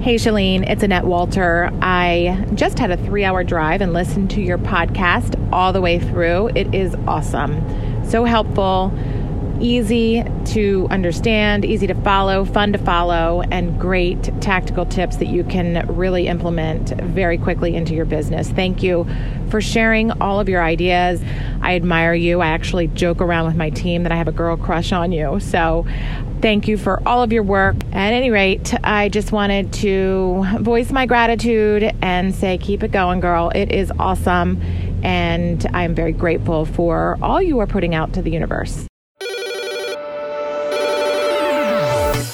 Hey, Chalene, it's Annette Walter. I just had a three hour drive and listened to your podcast all the way through. It is awesome. So helpful, easy to understand, easy to follow, fun to follow, and great tactical tips that you can really implement very quickly into your business. Thank you for sharing all of your ideas. I admire you. I actually joke around with my team that I have a girl crush on you. So Thank you for all of your work. At any rate, I just wanted to voice my gratitude and say, keep it going, girl. It is awesome. And I'm very grateful for all you are putting out to the universe.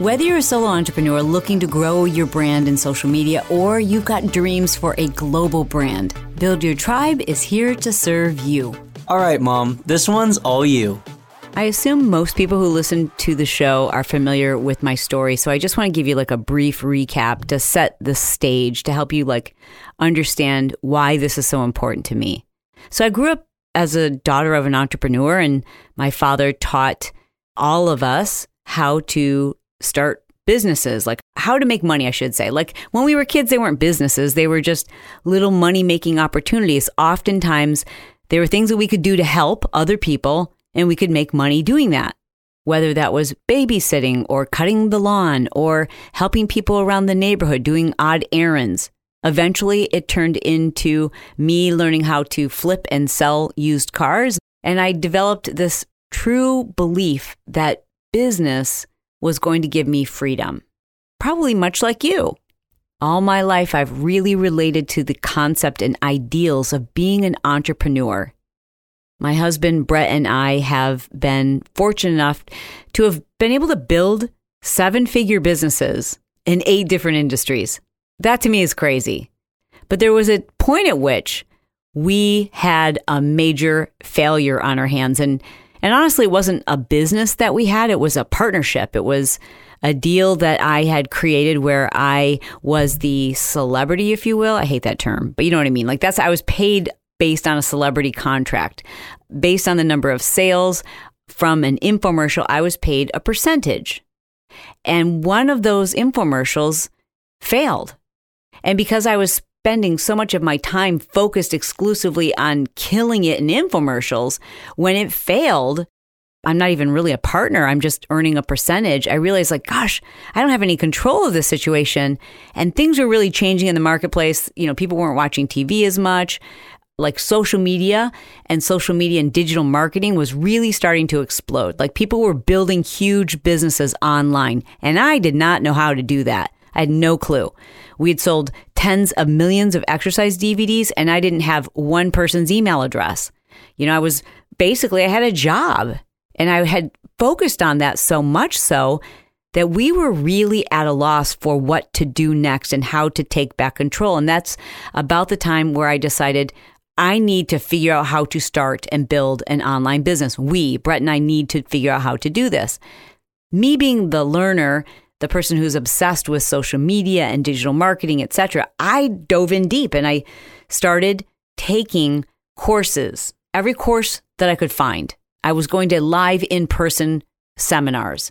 Whether you're a solo entrepreneur looking to grow your brand in social media or you've got dreams for a global brand, Build Your Tribe is here to serve you. All right, Mom, this one's all you. I assume most people who listen to the show are familiar with my story, so I just want to give you like a brief recap to set the stage to help you like understand why this is so important to me. So I grew up as a daughter of an entrepreneur and my father taught all of us how to start businesses, like how to make money, I should say. Like when we were kids, they weren't businesses, they were just little money making opportunities. Oftentimes, there were things that we could do to help other people and we could make money doing that. Whether that was babysitting or cutting the lawn or helping people around the neighborhood doing odd errands. Eventually, it turned into me learning how to flip and sell used cars. And I developed this true belief that business was going to give me freedom. Probably much like you. All my life, I've really related to the concept and ideals of being an entrepreneur my husband, Brett, and I have been fortunate enough to have been able to build seven figure businesses in eight different industries. That to me is crazy. But there was a point at which we had a major failure on our hands. And, and honestly, it wasn't a business that we had, it was a partnership. It was a deal that I had created where I was the celebrity, if you will. I hate that term, but you know what I mean. Like that's, I was paid based on a celebrity contract. Based on the number of sales from an infomercial, I was paid a percentage. And one of those infomercials failed. And because I was spending so much of my time focused exclusively on killing it in infomercials, when it failed, I'm not even really a partner. I'm just earning a percentage. I realized, like, gosh, I don't have any control of this situation. And things were really changing in the marketplace. You know, people weren't watching TV as much like social media and social media and digital marketing was really starting to explode. Like people were building huge businesses online, and I did not know how to do that. I had no clue. We had sold tens of millions of exercise DVDs, and I didn't have one person's email address. You know, I was basically, I had a job and I had focused on that so much so that we were really at a loss for what to do next and how to take back control. And that's about the time where I decided I need to figure out how to start and build an online business. We, Brett and I, need to figure out how to do this. Me being the learner, the person who's obsessed with social media and digital marketing, etc., I dove in deep and I started taking courses, every course that I could find. I was going to live in person seminars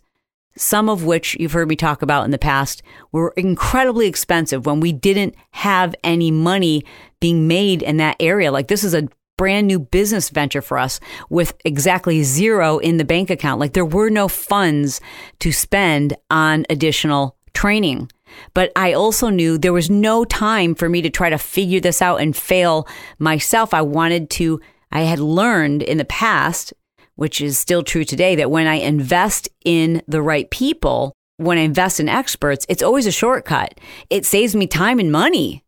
some of which you've heard me talk about in the past, were incredibly expensive when we didn't have any money being made in that area. Like this is a brand new business venture for us with exactly zero in the bank account. Like there were no funds to spend on additional training. But I also knew there was no time for me to try to figure this out and fail myself. I wanted to, I had learned in the past which is still true today, that when I invest in the right people, when I invest in experts, it's always a shortcut. It saves me time and money.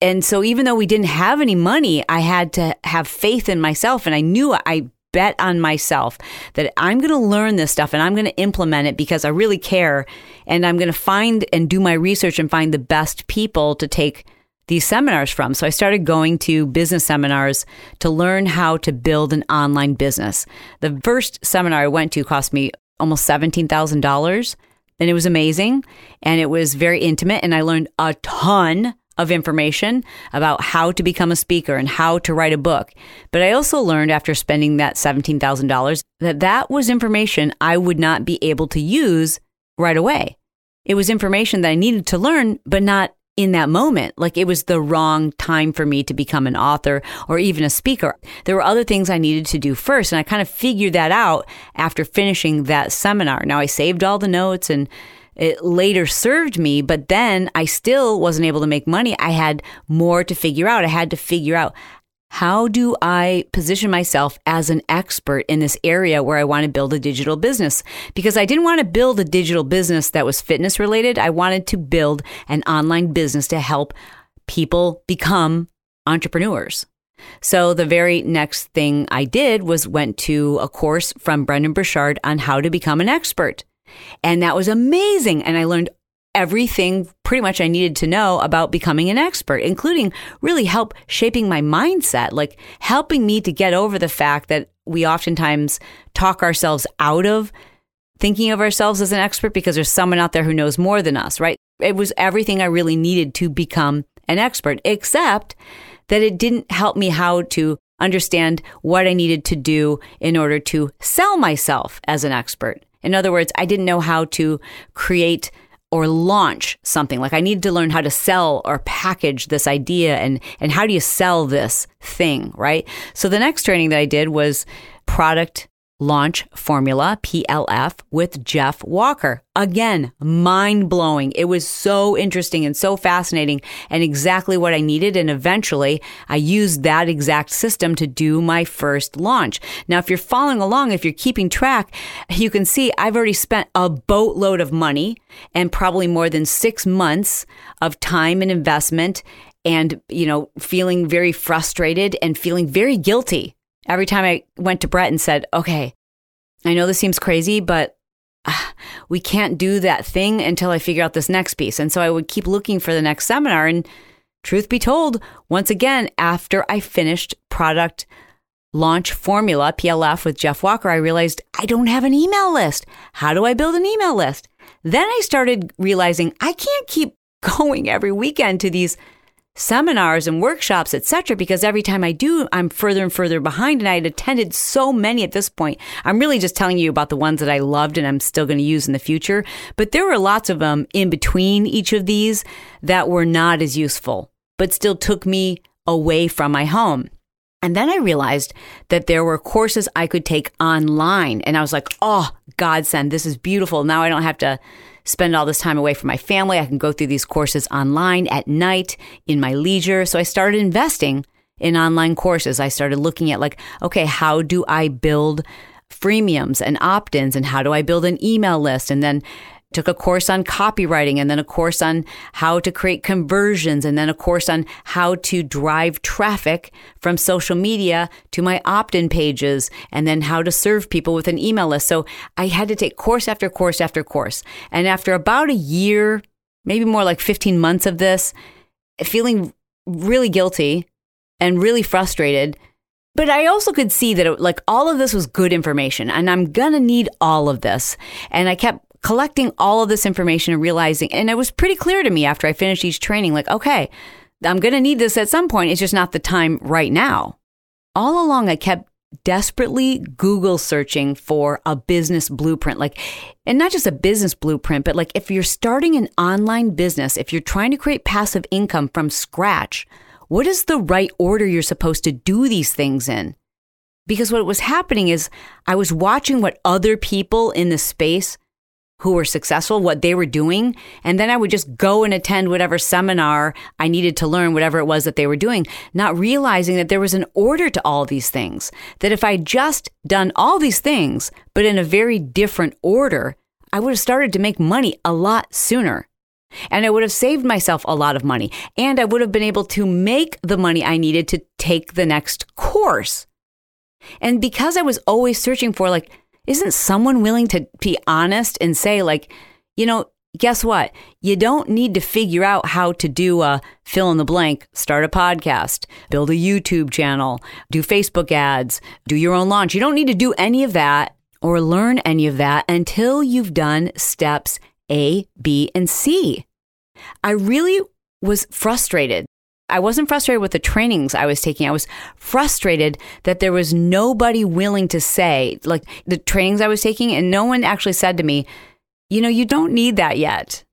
And so even though we didn't have any money, I had to have faith in myself. And I knew I bet on myself that I'm going to learn this stuff and I'm going to implement it because I really care. And I'm going to find and do my research and find the best people to take these seminars from. So I started going to business seminars to learn how to build an online business. The first seminar I went to cost me almost $17,000 and it was amazing and it was very intimate and I learned a ton of information about how to become a speaker and how to write a book. But I also learned after spending that $17,000 that that was information I would not be able to use right away. It was information that I needed to learn, but not in that moment. Like it was the wrong time for me to become an author or even a speaker. There were other things I needed to do first. And I kind of figured that out after finishing that seminar. Now I saved all the notes and it later served me, but then I still wasn't able to make money. I had more to figure out. I had to figure out how do I position myself as an expert in this area where I want to build a digital business? Because I didn't want to build a digital business that was fitness related. I wanted to build an online business to help people become entrepreneurs. So the very next thing I did was went to a course from Brendon Burchard on how to become an expert. And that was amazing. And I learned everything pretty much I needed to know about becoming an expert, including really help shaping my mindset, like helping me to get over the fact that we oftentimes talk ourselves out of thinking of ourselves as an expert because there's someone out there who knows more than us, right? It was everything I really needed to become an expert, except that it didn't help me how to understand what I needed to do in order to sell myself as an expert. In other words, I didn't know how to create or launch something. Like I needed to learn how to sell or package this idea and and how do you sell this thing, right? So the next training that I did was product Launch Formula, PLF, with Jeff Walker. Again, mind blowing. It was so interesting and so fascinating and exactly what I needed. And eventually I used that exact system to do my first launch. Now, if you're following along, if you're keeping track, you can see I've already spent a boatload of money and probably more than six months of time and investment and, you know, feeling very frustrated and feeling very guilty every time I went to Brett and said, okay, I know this seems crazy, but uh, we can't do that thing until I figure out this next piece. And so I would keep looking for the next seminar. And truth be told, once again, after I finished product launch formula, PLF with Jeff Walker, I realized I don't have an email list. How do I build an email list? Then I started realizing I can't keep going every weekend to these seminars and workshops, etc. Because every time I do, I'm further and further behind. And I had attended so many at this point. I'm really just telling you about the ones that I loved and I'm still going to use in the future. But there were lots of them in between each of these that were not as useful, but still took me away from my home. And then I realized that there were courses I could take online. And I was like, oh, godsend, this is beautiful. Now I don't have to spend all this time away from my family. I can go through these courses online at night in my leisure. So I started investing in online courses. I started looking at like, okay, how do I build freemiums and opt-ins and how do I build an email list? And then took a course on copywriting and then a course on how to create conversions and then a course on how to drive traffic from social media to my opt-in pages and then how to serve people with an email list. So I had to take course after course after course. And after about a year, maybe more like 15 months of this, feeling really guilty and really frustrated, but I also could see that it, like all of this was good information and I'm going to need all of this. And I kept collecting all of this information and realizing, and it was pretty clear to me after I finished each training, like, okay, I'm going to need this at some point. It's just not the time right now. All along, I kept desperately Google searching for a business blueprint, like, and not just a business blueprint, but like if you're starting an online business, if you're trying to create passive income from scratch, what is the right order you're supposed to do these things in? Because what was happening is I was watching what other people in the space who were successful, what they were doing. And then I would just go and attend whatever seminar I needed to learn, whatever it was that they were doing, not realizing that there was an order to all these things. That if I just done all these things, but in a very different order, I would have started to make money a lot sooner. And I would have saved myself a lot of money. And I would have been able to make the money I needed to take the next course. And because I was always searching for like, isn't someone willing to be honest and say, like, you know, guess what? You don't need to figure out how to do a fill in the blank, start a podcast, build a YouTube channel, do Facebook ads, do your own launch. You don't need to do any of that or learn any of that until you've done steps A, B, and C. I really was frustrated. I wasn't frustrated with the trainings I was taking. I was frustrated that there was nobody willing to say, like the trainings I was taking, and no one actually said to me, you know, you don't need that yet.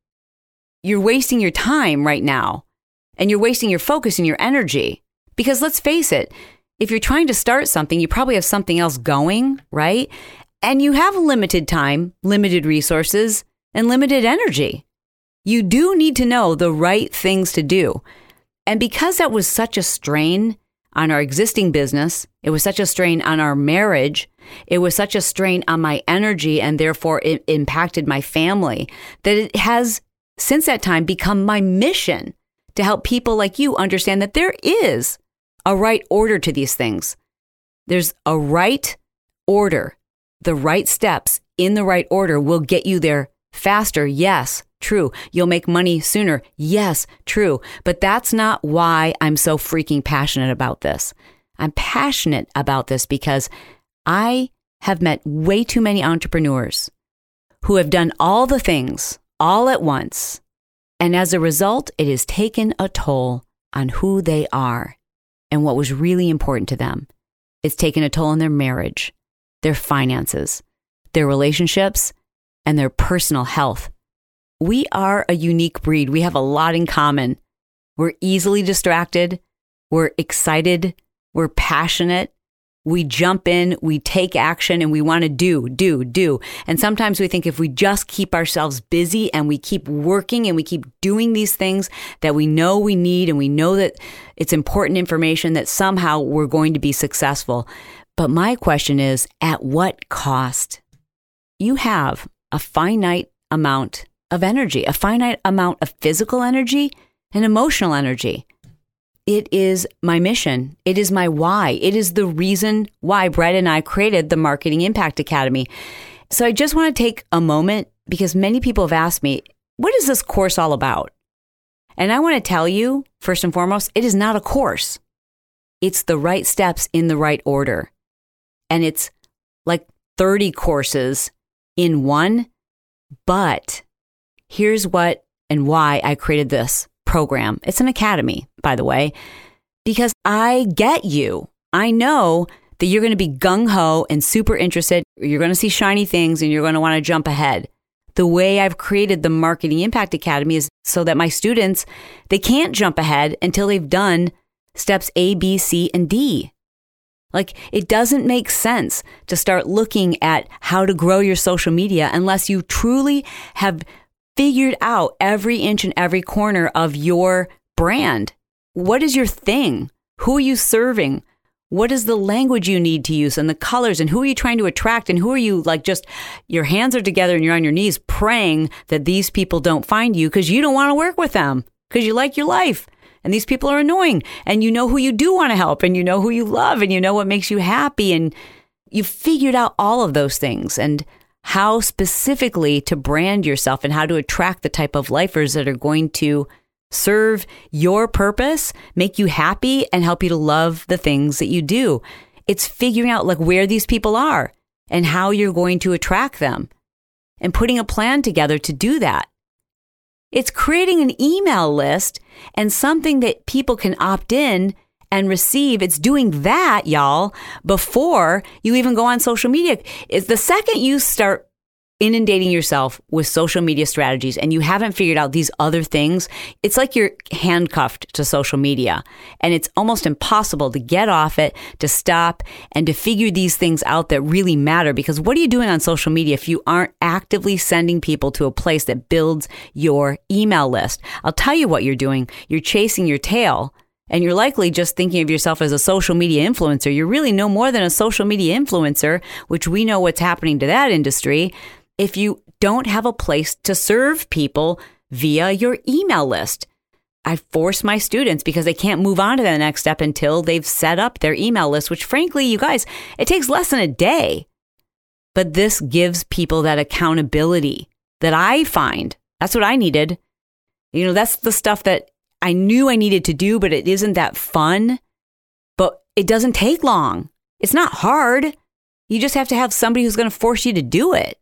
You're wasting your time right now, and you're wasting your focus and your energy. Because let's face it, if you're trying to start something, you probably have something else going, right? And you have limited time, limited resources, and limited energy. You do need to know the right things to do. And because that was such a strain on our existing business, it was such a strain on our marriage, it was such a strain on my energy, and therefore it impacted my family, that it has since that time become my mission to help people like you understand that there is a right order to these things. There's a right order the right steps in the right order will get you there faster. Yes, true. You'll make money sooner. Yes, true. But that's not why I'm so freaking passionate about this. I'm passionate about this because I have met way too many entrepreneurs who have done all the things all at once. And as a result, it has taken a toll on who they are and what was really important to them. It's taken a toll on their marriage their finances, their relationships, and their personal health. We are a unique breed. We have a lot in common. We're easily distracted. We're excited. We're passionate. We jump in, we take action, and we want to do, do, do. And sometimes we think if we just keep ourselves busy and we keep working and we keep doing these things that we know we need and we know that it's important information, that somehow we're going to be successful. But my question is at what cost? You have a finite amount of energy, a finite amount of physical energy and emotional energy. It is my mission. It is my why. It is the reason why Brett and I created the Marketing Impact Academy. So I just want to take a moment because many people have asked me, what is this course all about? And I want to tell you, first and foremost, it is not a course. It's the right steps in the right order and it's like 30 courses in one. But here's what and why I created this program. It's an academy, by the way, because I get you. I know that you're going to be gung ho and super interested. You're going to see shiny things and you're going to want to jump ahead. The way I've created the Marketing Impact Academy is so that my students, they can't jump ahead until they've done steps A, B, C, and D. Like, it doesn't make sense to start looking at how to grow your social media unless you truly have figured out every inch and every corner of your brand. What is your thing? Who are you serving? What is the language you need to use and the colors and who are you trying to attract and who are you like just your hands are together and you're on your knees praying that these people don't find you because you don't want to work with them because you like your life and these people are annoying and you know who you do want to help and you know who you love and you know what makes you happy and you've figured out all of those things and how specifically to brand yourself and how to attract the type of lifers that are going to serve your purpose, make you happy and help you to love the things that you do. It's figuring out like where these people are and how you're going to attract them and putting a plan together to do that. It's creating an email list and something that people can opt in and receive. It's doing that, y'all, before you even go on social media. Is the second you start inundating yourself with social media strategies and you haven't figured out these other things, it's like you're handcuffed to social media. And it's almost impossible to get off it, to stop, and to figure these things out that really matter. Because what are you doing on social media if you aren't actively sending people to a place that builds your email list? I'll tell you what you're doing. You're chasing your tail and you're likely just thinking of yourself as a social media influencer. You're really no more than a social media influencer, which we know what's happening to that industry if you don't have a place to serve people via your email list. I force my students because they can't move on to the next step until they've set up their email list, which frankly, you guys, it takes less than a day. But this gives people that accountability that I find That's what I needed. You know, that's the stuff that I knew I needed to do, but it isn't that fun. But it doesn't take long. It's not hard. You just have to have somebody who's going to force you to do it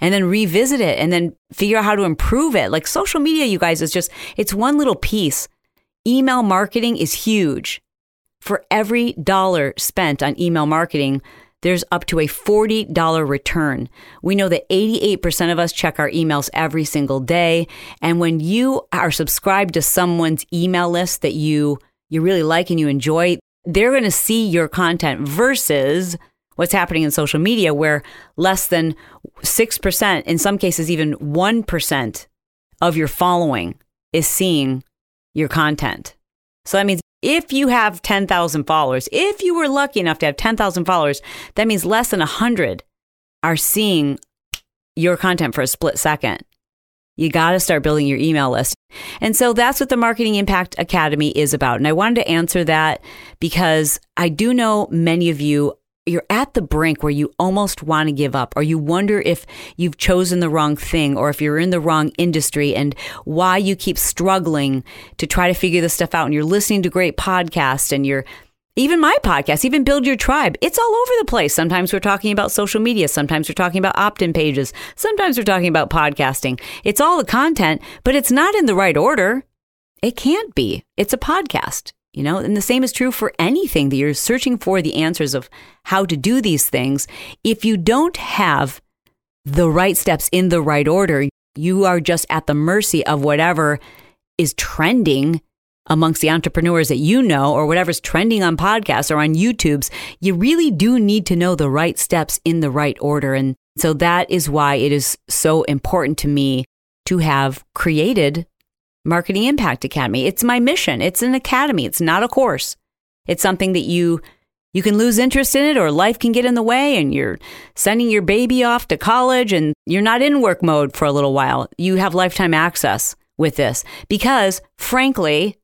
and then revisit it and then figure out how to improve it. Like social media, you guys, is just, it's one little piece. Email marketing is huge. For every dollar spent on email marketing, there's up to a $40 return. We know that 88% of us check our emails every single day. And when you are subscribed to someone's email list that you, you really like and you enjoy, they're going to see your content versus what's happening in social media where less than 6%, in some cases even 1% of your following is seeing your content. So that means if you have 10,000 followers, if you were lucky enough to have 10,000 followers, that means less than 100 are seeing your content for a split second. You got to start building your email list. And so that's what the Marketing Impact Academy is about. And I wanted to answer that because I do know many of you you're at the brink where you almost want to give up or you wonder if you've chosen the wrong thing or if you're in the wrong industry and why you keep struggling to try to figure this stuff out and you're listening to great podcasts and you're even my podcast, even Build Your Tribe, it's all over the place. Sometimes we're talking about social media. Sometimes we're talking about opt in pages. Sometimes we're talking about podcasting. It's all the content, but it's not in the right order. It can't be. It's a podcast. You know, and the same is true for anything that you're searching for the answers of how to do these things. If you don't have the right steps in the right order, you are just at the mercy of whatever is trending amongst the entrepreneurs that you know or whatever's trending on podcasts or on YouTube's. You really do need to know the right steps in the right order. And so that is why it is so important to me to have created Marketing Impact Academy. It's my mission. It's an academy. It's not a course. It's something that you you can lose interest in it or life can get in the way and you're sending your baby off to college and you're not in work mode for a little while. You have lifetime access with this because frankly,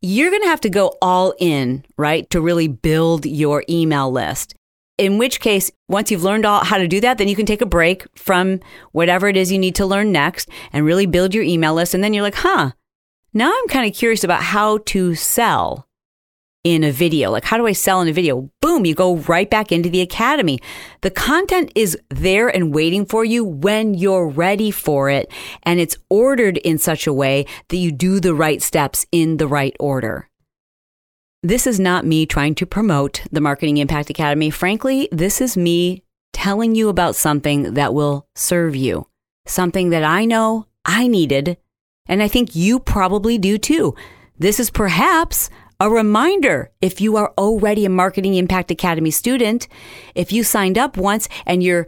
you're going to have to go all in, right? To really build your email list. In which case, once you've learned all how to do that, then you can take a break from whatever it is you need to learn next and really build your email list. And then you're like, huh, now I'm kind of curious about how to sell in a video. Like, how do I sell in a video? Boom, you go right back into the academy. The content is there and waiting for you when you're ready for it. And it's ordered in such a way that you do the right steps in the right order. This is not me trying to promote the Marketing Impact Academy. Frankly, this is me telling you about something that will serve you, something that I know I needed, and I think you probably do too. This is perhaps a reminder if you are already a Marketing Impact Academy student, if you signed up once and you're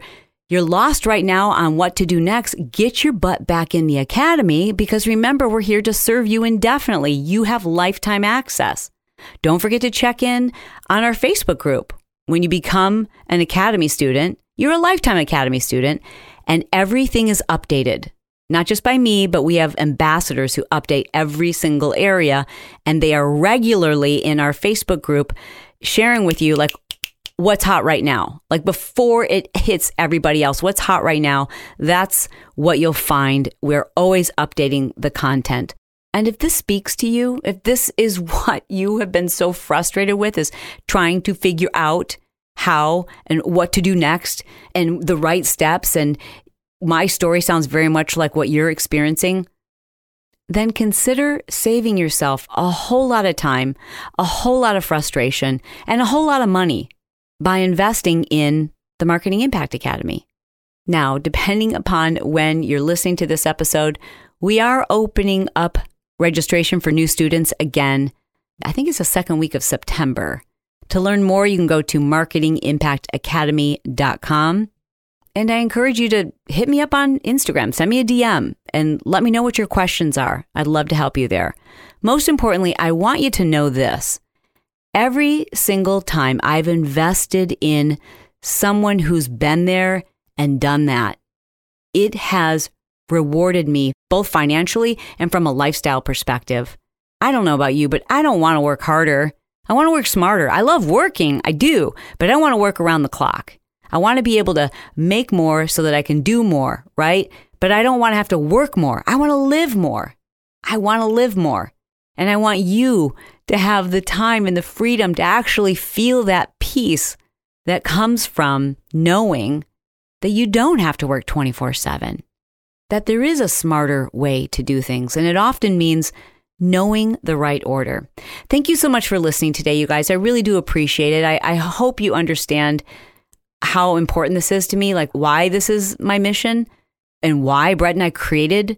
you're lost right now on what to do next, get your butt back in the academy because remember, we're here to serve you indefinitely. You have lifetime access. Don't forget to check in on our Facebook group. When you become an Academy student, you're a lifetime Academy student, and everything is updated. Not just by me, but we have ambassadors who update every single area, and they are regularly in our Facebook group sharing with you, like, what's hot right now. Like before it hits everybody else, what's hot right now, that's what you'll find. We're always updating the content. And if this speaks to you, if this is what you have been so frustrated with, is trying to figure out how and what to do next and the right steps, and my story sounds very much like what you're experiencing, then consider saving yourself a whole lot of time, a whole lot of frustration, and a whole lot of money by investing in the Marketing Impact Academy. Now, depending upon when you're listening to this episode, we are opening up registration for new students again. I think it's the second week of September. To learn more, you can go to marketingimpactacademy.com. And I encourage you to hit me up on Instagram, send me a DM, and let me know what your questions are. I'd love to help you there. Most importantly, I want you to know this. Every single time I've invested in someone who's been there and done that, it has rewarded me both financially and from a lifestyle perspective. I don't know about you, but I don't want to work harder. I want to work smarter. I love working, I do, but I don't want to work around the clock. I want to be able to make more so that I can do more, right? But I don't want to have to work more. I want to live more. I want to live more. And I want you to have the time and the freedom to actually feel that peace that comes from knowing that you don't have to work 24 7, that there is a smarter way to do things. And it often means knowing the right order. Thank you so much for listening today, you guys. I really do appreciate it. I, I hope you understand how important this is to me, like why this is my mission and why Brett and I created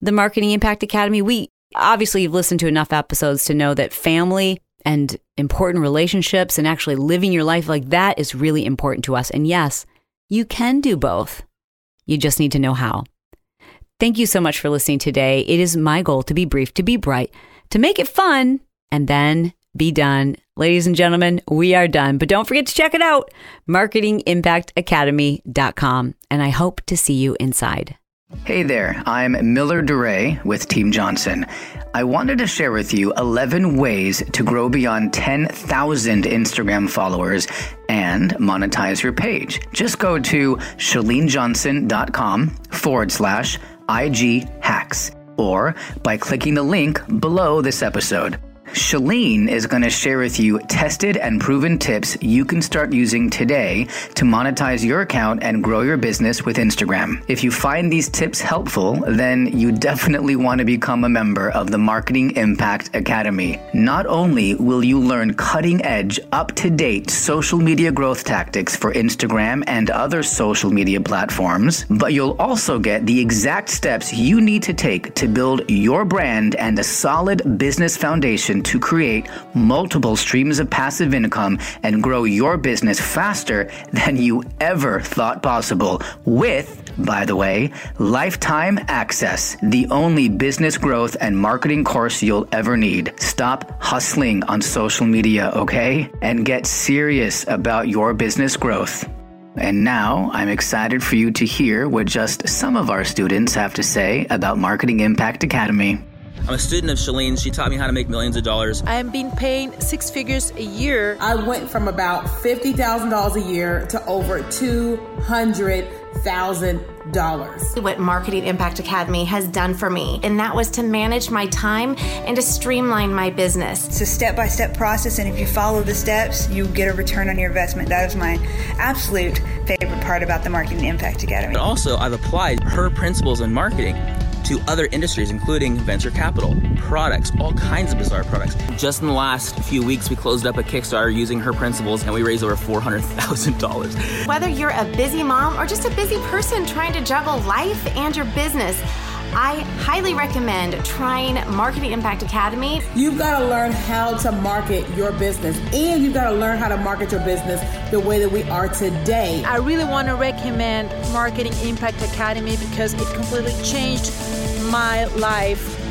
the Marketing Impact Academy. We obviously you've listened to enough episodes to know that family and important relationships and actually living your life like that is really important to us. And yes, you can do both. You just need to know how. Thank you so much for listening today. It is my goal to be brief, to be bright, to make it fun, and then be done. Ladies and gentlemen, we are done. But don't forget to check it out marketingimpactacademy.com. And I hope to see you inside. Hey there, I'm Miller DeRay with Team Johnson. I wanted to share with you 11 ways to grow beyond 10,000 Instagram followers and monetize your page. Just go to chalenejohnson.com forward slash IG hacks or by clicking the link below this episode. Chalene is going to share with you tested and proven tips you can start using today to monetize your account and grow your business with Instagram. If you find these tips helpful, then you definitely want to become a member of the Marketing Impact Academy. Not only will you learn cutting edge, up to date social media growth tactics for Instagram and other social media platforms, but you'll also get the exact steps you need to take to build your brand and a solid business foundation to create multiple streams of passive income and grow your business faster than you ever thought possible with by the way, lifetime access, the only business growth and marketing course you'll ever need. Stop hustling on social media, okay? And get serious about your business growth. And now I'm excited for you to hear what just some of our students have to say about Marketing Impact Academy. I'm a student of Chalene's. She taught me how to make millions of dollars. I am being paid six figures a year. I went from about $50,000 a year to over $200,000. What Marketing Impact Academy has done for me, and that was to manage my time and to streamline my business. It's a step by step process, and if you follow the steps, you get a return on your investment. That is my absolute favorite part about the Marketing Impact Academy. But also, I've applied her principles in marketing to other industries, including venture capital, products, all kinds of bizarre products. Just in the last few weeks, we closed up a Kickstarter using her principles and we raised over $400,000. Whether you're a busy mom or just a busy person trying to juggle life and your business, I highly recommend trying Marketing Impact Academy. You've got to learn how to market your business, and you've got to learn how to market your business the way that we are today. I really want to recommend Marketing Impact Academy because it completely changed my life